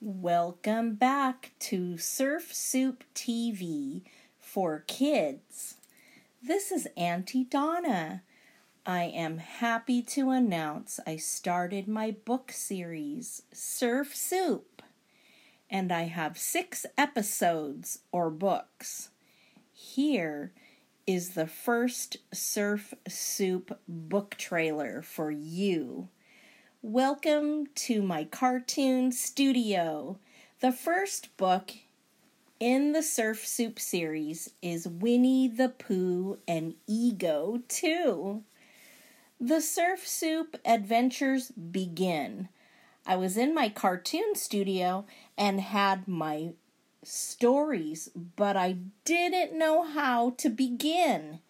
Welcome back to Surf Soup TV for kids. This is Auntie Donna. I am happy to announce I started my book series, Surf Soup, and I have six episodes or books. Here is the first Surf Soup book trailer for you. Welcome to my cartoon studio. The first book in the Surf Soup series is Winnie the Pooh and Ego 2. The Surf Soup adventures begin. I was in my cartoon studio and had my stories, but I didn't know how to begin.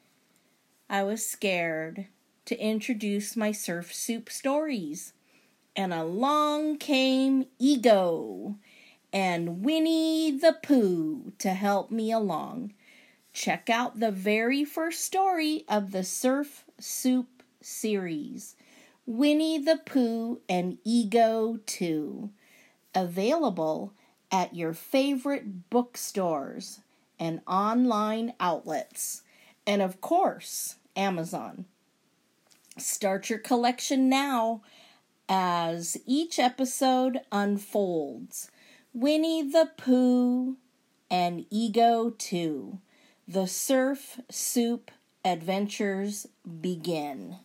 I was scared to introduce my Surf Soup stories and along came Ego and Winnie the Pooh to help me along. Check out the very first story of the Surf Soup series Winnie the Pooh and Ego 2. Available at your favorite bookstores and online outlets, and of course, Amazon. Start your collection now as each episode unfolds. Winnie the Pooh and Ego 2. The Surf Soup adventures begin.